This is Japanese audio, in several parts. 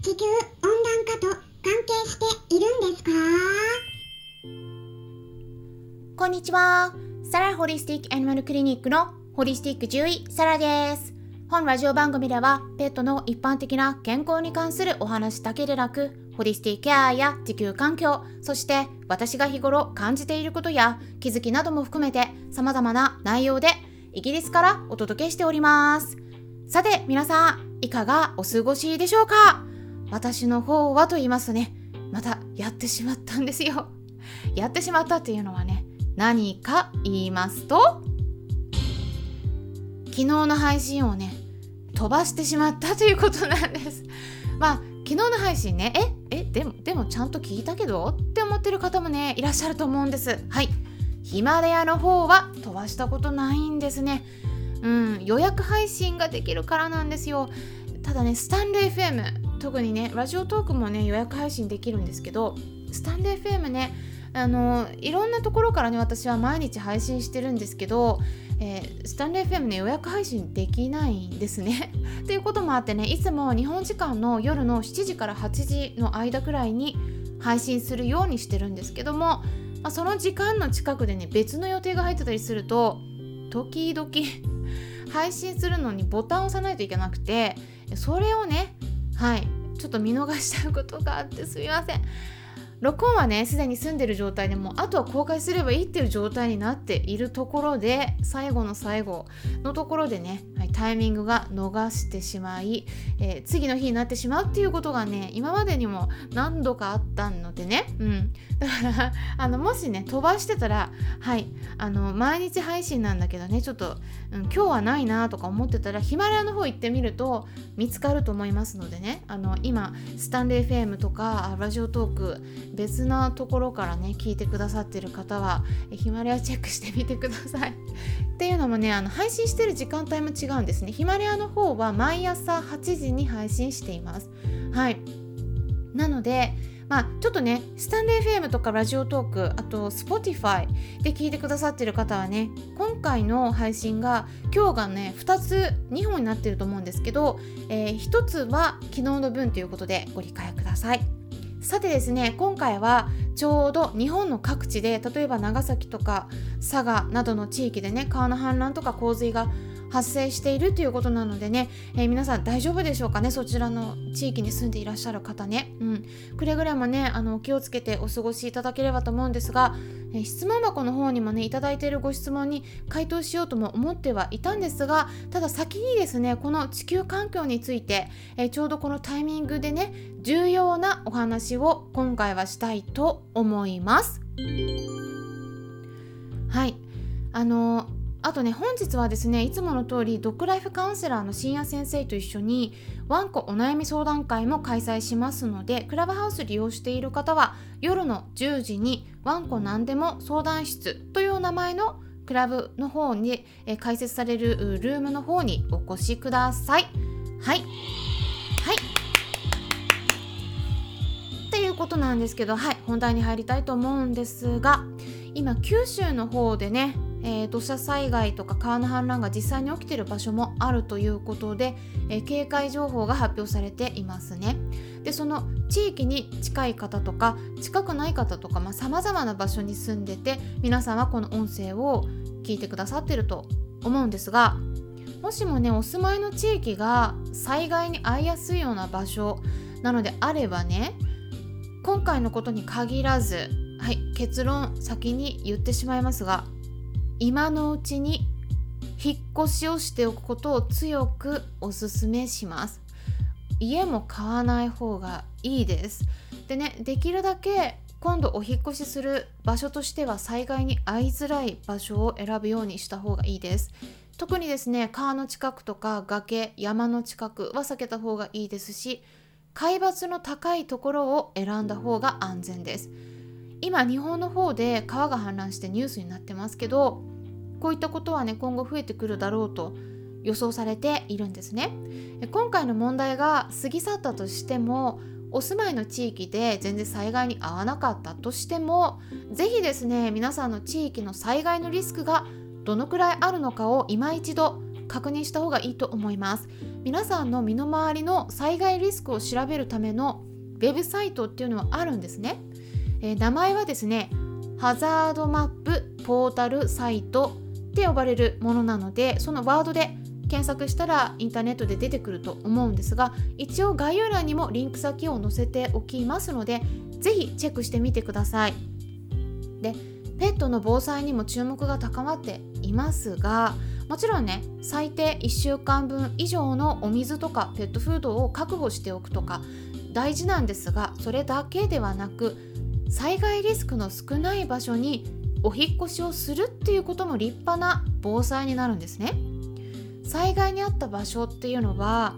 地球温暖化と関係しているんですか？こんにちは。サラホリスティックアニマルクリニックのホリスティック獣医サラです。本ラジオ番組ではペットの一般的な健康に関するお話だけでなく、ホリスティックケアや地球環境、そして私が日頃感じていることや気づきなども含めて様々な内容でイギリスからお届けしております。さて皆さん、いかがお過ごしでしょうか？私の方はと言いますとね、またやってしまったんですよ。やってしまったっていうのはね、何か言いますと昨日の配信をね飛ばしてしまったということなんです。まあ昨日の配信ねええでもでもちゃんと聞いたけど？って思ってる方もねいらっしゃると思うんです。はい。ヒマラヤの方は飛ばしたことないんですね。うん予約配信ができるからなんですよ。ただねスタンレー FM 特にねラジオトークもね予約配信できるんですけどスタンレー FM ねあのいろんなところからね私は毎日配信してるんですけど、えー、スタンレー FM ね予約配信できないんですね。ということもあってねいつも日本時間の夜の7時から8時の間くらいに配信するようにしてるんですけども、まあ、その時間の近くでね別の予定が入ってたりすると時々 配信するのにボタンを押さないといけなくてそれをねはいちょっと見逃しちゃうことがあってすみません。録音はねすでに済んでる状態でもあとは公開すればいいっていう状態になっているところで最後の最後のところでね、はい、タイミングが逃してしまい、えー、次の日になってしまうっていうことがね今までにも何度かあったのでね、うん、だから あのもしね飛ばしてたらはいあの毎日配信なんだけどねちょっと、うん、今日はないなとか思ってたらヒマラヤの方行ってみると見つかると思いますのでね。あの今スタンレー FM とかラジオトーク別なところからね聞いてくださってる方はヒマラヤチェックしてみてください。っていうのもねあの配信してる時間帯も違うんですね。ヒマラヤの方は毎朝8時に配信しています。はいなのでまあ、ちょっとね、スタンレー FM とかラジオトーク、あと Spotify で聞いてくださってる方はね、今回の配信が今日がね、2つ、2本になってると思うんですけど、えー、1つは昨日の分ということでご理解ください。さてですね今回はちょうど日本の各地で例えば長崎とか佐賀などの地域でね川の氾濫とか洪水が発生しているということなのでね、えー、皆さん大丈夫でしょうかね？そちらの地域に住んでいらっしゃる方ね、うん、くれぐれもねあの気をつけてお過ごしいただければと思うんですが、えー、質問箱の方にもねいただいているご質問に回答しようとも思ってはいたんですがただ先にですねこの地球環境について、えー、ちょうどこのタイミングでね重要なお話を今回はしたいと思います。はい。あのあとね本日はですねいつもの通りドッグライフカウンセラーの深夜先生と一緒にワンコお悩み相談会も開催しますのでクラブハウス利用している方は夜の10時にワンコ何でも相談室という名前のクラブの方に、え開設されるルームの方にお越しください。はい。はい。ということなんですけど、はい、本題に入りたいと思うんですが、今九州の方でねえー、土砂災害とか川の氾濫が実際に起きている場所もあるということで、えー、警戒情報が発表されていますね。でその地域に近い方とか近くない方とかさまざ、まな場所に住んでて皆さんはこの音声を聞いてくださってると思うんですがもしもねお住まいの地域が災害に遭いやすいような場所なのであればね今回のことに限らずはい結論先に言ってしまいますが今のうちに引っ越しをしておくことを強くおすすめします。家も買わない方がいいです。でねできるだけ今度お引越しする場所としては災害に遭いづらい場所を選ぶようにした方がいいです。特にですね川の近くとか崖山の近くは避けた方がいいですし海抜の高いところを選んだ方が安全です。今日本の方で川が氾濫してニュースになってますけどこういったことはね今後増えてくるだろうと予想されているんですね。今回の問題が過ぎ去ったとしてもお住まいの地域で全然災害に遭わなかったとしても是非ですね皆さんの地域の災害のリスクがどのくらいあるのかを今一度確認した方がいいと思います。皆さんの身の回りの災害リスクを調べるためのウェブサイトっていうのはあるんですね、えー、名前はですねハザードマップポータルサイトって呼ばれるものなのでそのワードで検索したらインターネットで出てくると思うんですが一応概要欄にもリンク先を載せておきますので是非チェックしてみてください。でペットの防災にも注目が高まっていますがもちろんね最低1週間分以上のお水とかペットフードを確保しておくとか大事なんですがそれだけではなく災害リスクの少ない場所にお引越しをするっていうことも立派な防災になるんですね。災害にあった場所っていうのは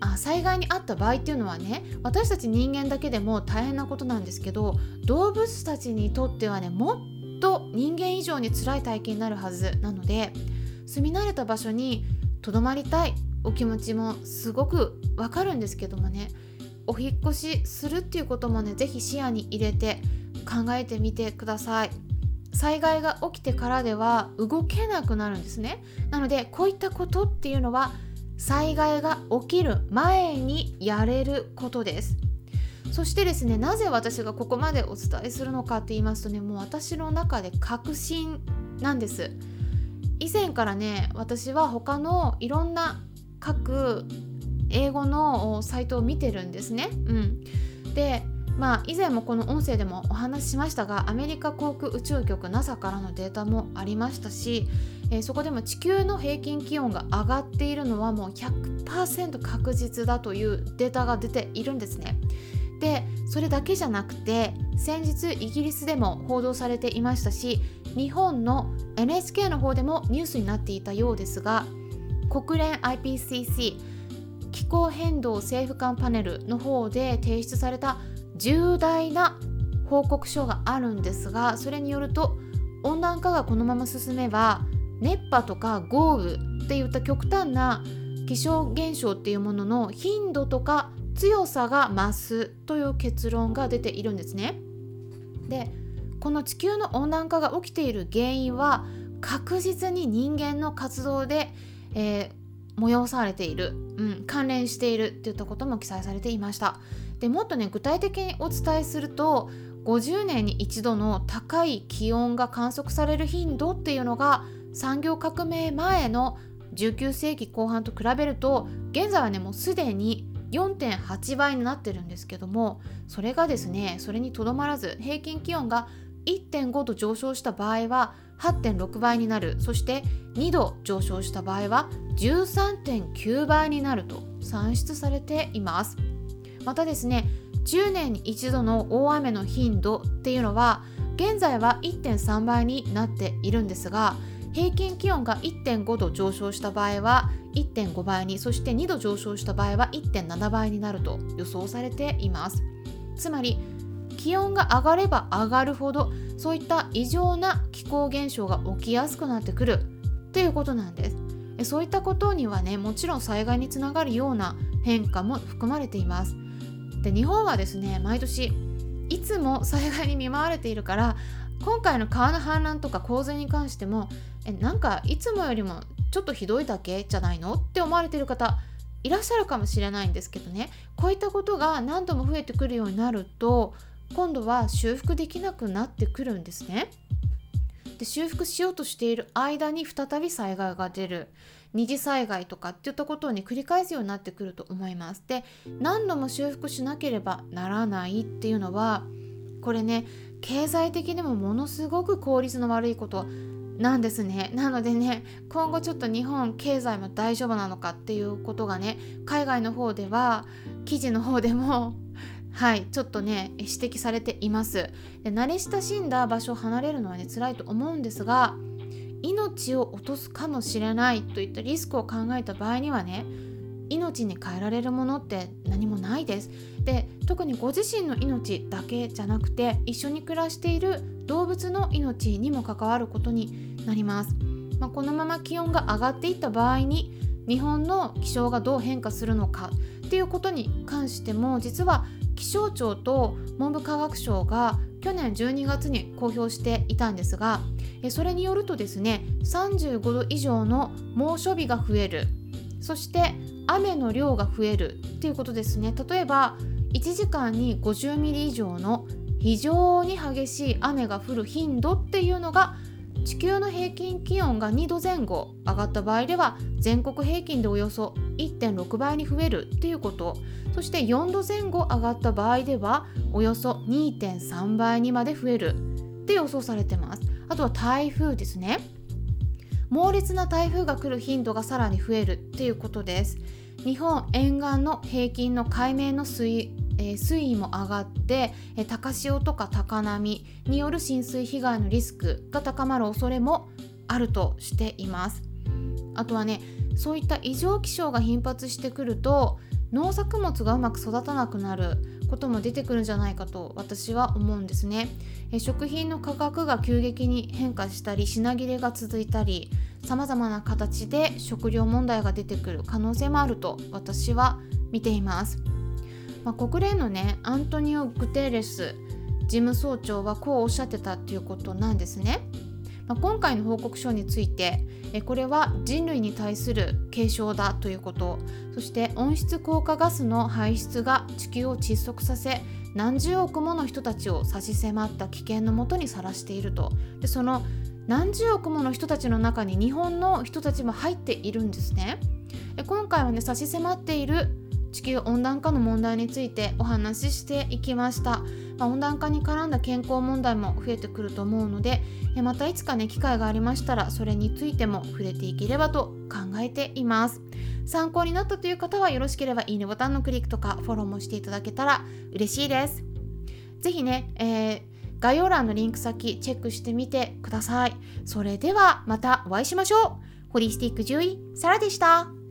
あ災害にあった場合っていうのはね私たち人間だけでも大変なことなんですけど動物たちにとってはねもっと人間以上に辛い体験になるはずなので住み慣れた場所にとどまりたいお気持ちもすごくわかるんですけどもねお引越しするっていうこともね是非視野に入れて考えてみてください。災害が起きてからでは動けなくなるんですね。なのでこういったことっていうのは災害が起きる前にやれることです。そしてですねなぜ私がここまでお伝えするのかって言いますとねもう私の中で確信なんです。以前からね私は他のいろんな各英語のサイトを見てるんですね。うん。でまあ以前もこの音声でもお話ししましたがアメリカ航空宇宙局 NASA からのデータもありましたし、えー、そこでも地球の平均気温が上がっているのはもう100%確実だというデータが出ているんですね。でそれだけじゃなくて先日イギリスでも報道されていましたし日本の NHK の方でもニュースになっていたようですが国連 IPCC 気候変動政府間パネルの方で提出された重大な報告書があるんですがそれによると温暖化がこのまま進めば熱波とか豪雨っていった極端な気象現象っていうものの頻度とか強さが増すという結論が出ているんですね。でこの地球の温暖化が起きている原因は確実に人間の活動で、えー、催されている、うん、関連しているっていったことも記載されていました。でもっとね具体的にお伝えすると50年に一度の高い気温が観測される頻度っていうのが産業革命前の19世紀後半と比べると現在はねもうすでに4.8倍になってるんですけどもそれがですねそれにとどまらず平均気温が1.5度上昇した場合は8.6倍になるそして2度上昇した場合は13.9倍になると算出されています。またですね10年に一度の大雨の頻度っていうのは現在は1.3倍になっているんですが平均気温が1.5度上昇した場合は1.5倍にそして2度上昇した場合は1.7倍になると予想されています。つまり気温が上がれば上がるほどそういった異常な気候現象が起きやすくなってくるということなんです。そういったことにはねもちろん災害につながるような変化も含まれています。で日本はですね毎年いつも災害に見舞われているから今回の川の氾濫とか洪水に関してもえなんかいつもよりもちょっとひどいだけじゃないのって思われている方いらっしゃるかもしれないんですけどねこういったことが何度も増えてくるようになると今度は修復できなくなってくるんですね。で修復しようとしている間に再び災害が出る二次災害とかっていったことに繰り返すようになってくると思います。で何度も修復しなければならないっていうのはこれね経済的にもものすごく効率の悪いことなんですねなのでね今後ちょっと日本経済も大丈夫なのかっていうことがね海外の方では記事の方でも はいちょっとね指摘されていますで慣れ親しんだ場所を離れるのはね辛いと思うんですが命を落とすかもしれないといったリスクを考えた場合にはね命に変えられるものって何もないです。で特にご自身の命だけじゃなくて一緒に暮らしている動物の命にも関わることになります。まあ、このまま気温が上がっていった場合に日本の気象がどう変化するのかっていうことに関しても実は気象庁と文部科学省が去年12月に公表していたんですがそれによるとですね35度以上の猛暑日が増える。そして雨の量が増えるっていうことですね。例えば1時間に50ミリ以上の非常に激しい雨が降る頻度っていうのが地球の平均気温が2度前後上がった場合では全国平均でおよそ1.6倍に増えるっていうこと。そして4度前後上がった場合ではおよそ2.3倍にまで増える。って予想されてます。あとは台風ですね。猛烈な台風が来る頻度がさらに増える。っていうことです日本沿岸の平均の海面の水え、水位も上がって、え、高潮とか高波による浸水被害のリスクが高まる恐れもあるとしています。あとはねそういった異常気象が頻発してくると農作物がうまく育たなくなることも出てくるんじゃないかと私は思うんですね。え食品の価格が急激に変化したり品切れが続いたりさまざまな形で食料問題が出てくる可能性もあると私は見ています、まあ、国連のねアントニオ・グテーレス事務総長はこうおっしゃってたっていうことなんですね。まあ、今回の報告書についてえこれは人類に対する警鐘だということ。そして温室効果ガスの排出が地球を窒息させ何十億もの人たちを差し迫った危険のもとにさらしていると。でその何十億もの人たちの中に日本の人たちも入っているんですね。今回はね差し迫っている地球温暖化の問題についてお話ししていきました、まあ、温暖化に絡んだ健康問題も増えてくると思うのでまたいつかね機会がありましたらそれについても触れていければと考えています。参考になったという方はよろしければいいねボタンのクリックとかフォローもしていただけたら嬉しいです。是非ね、えー、概要欄のリンク先チェックしてみてください。それではまたお会いしましょう。ホリスティック獣医サラでした。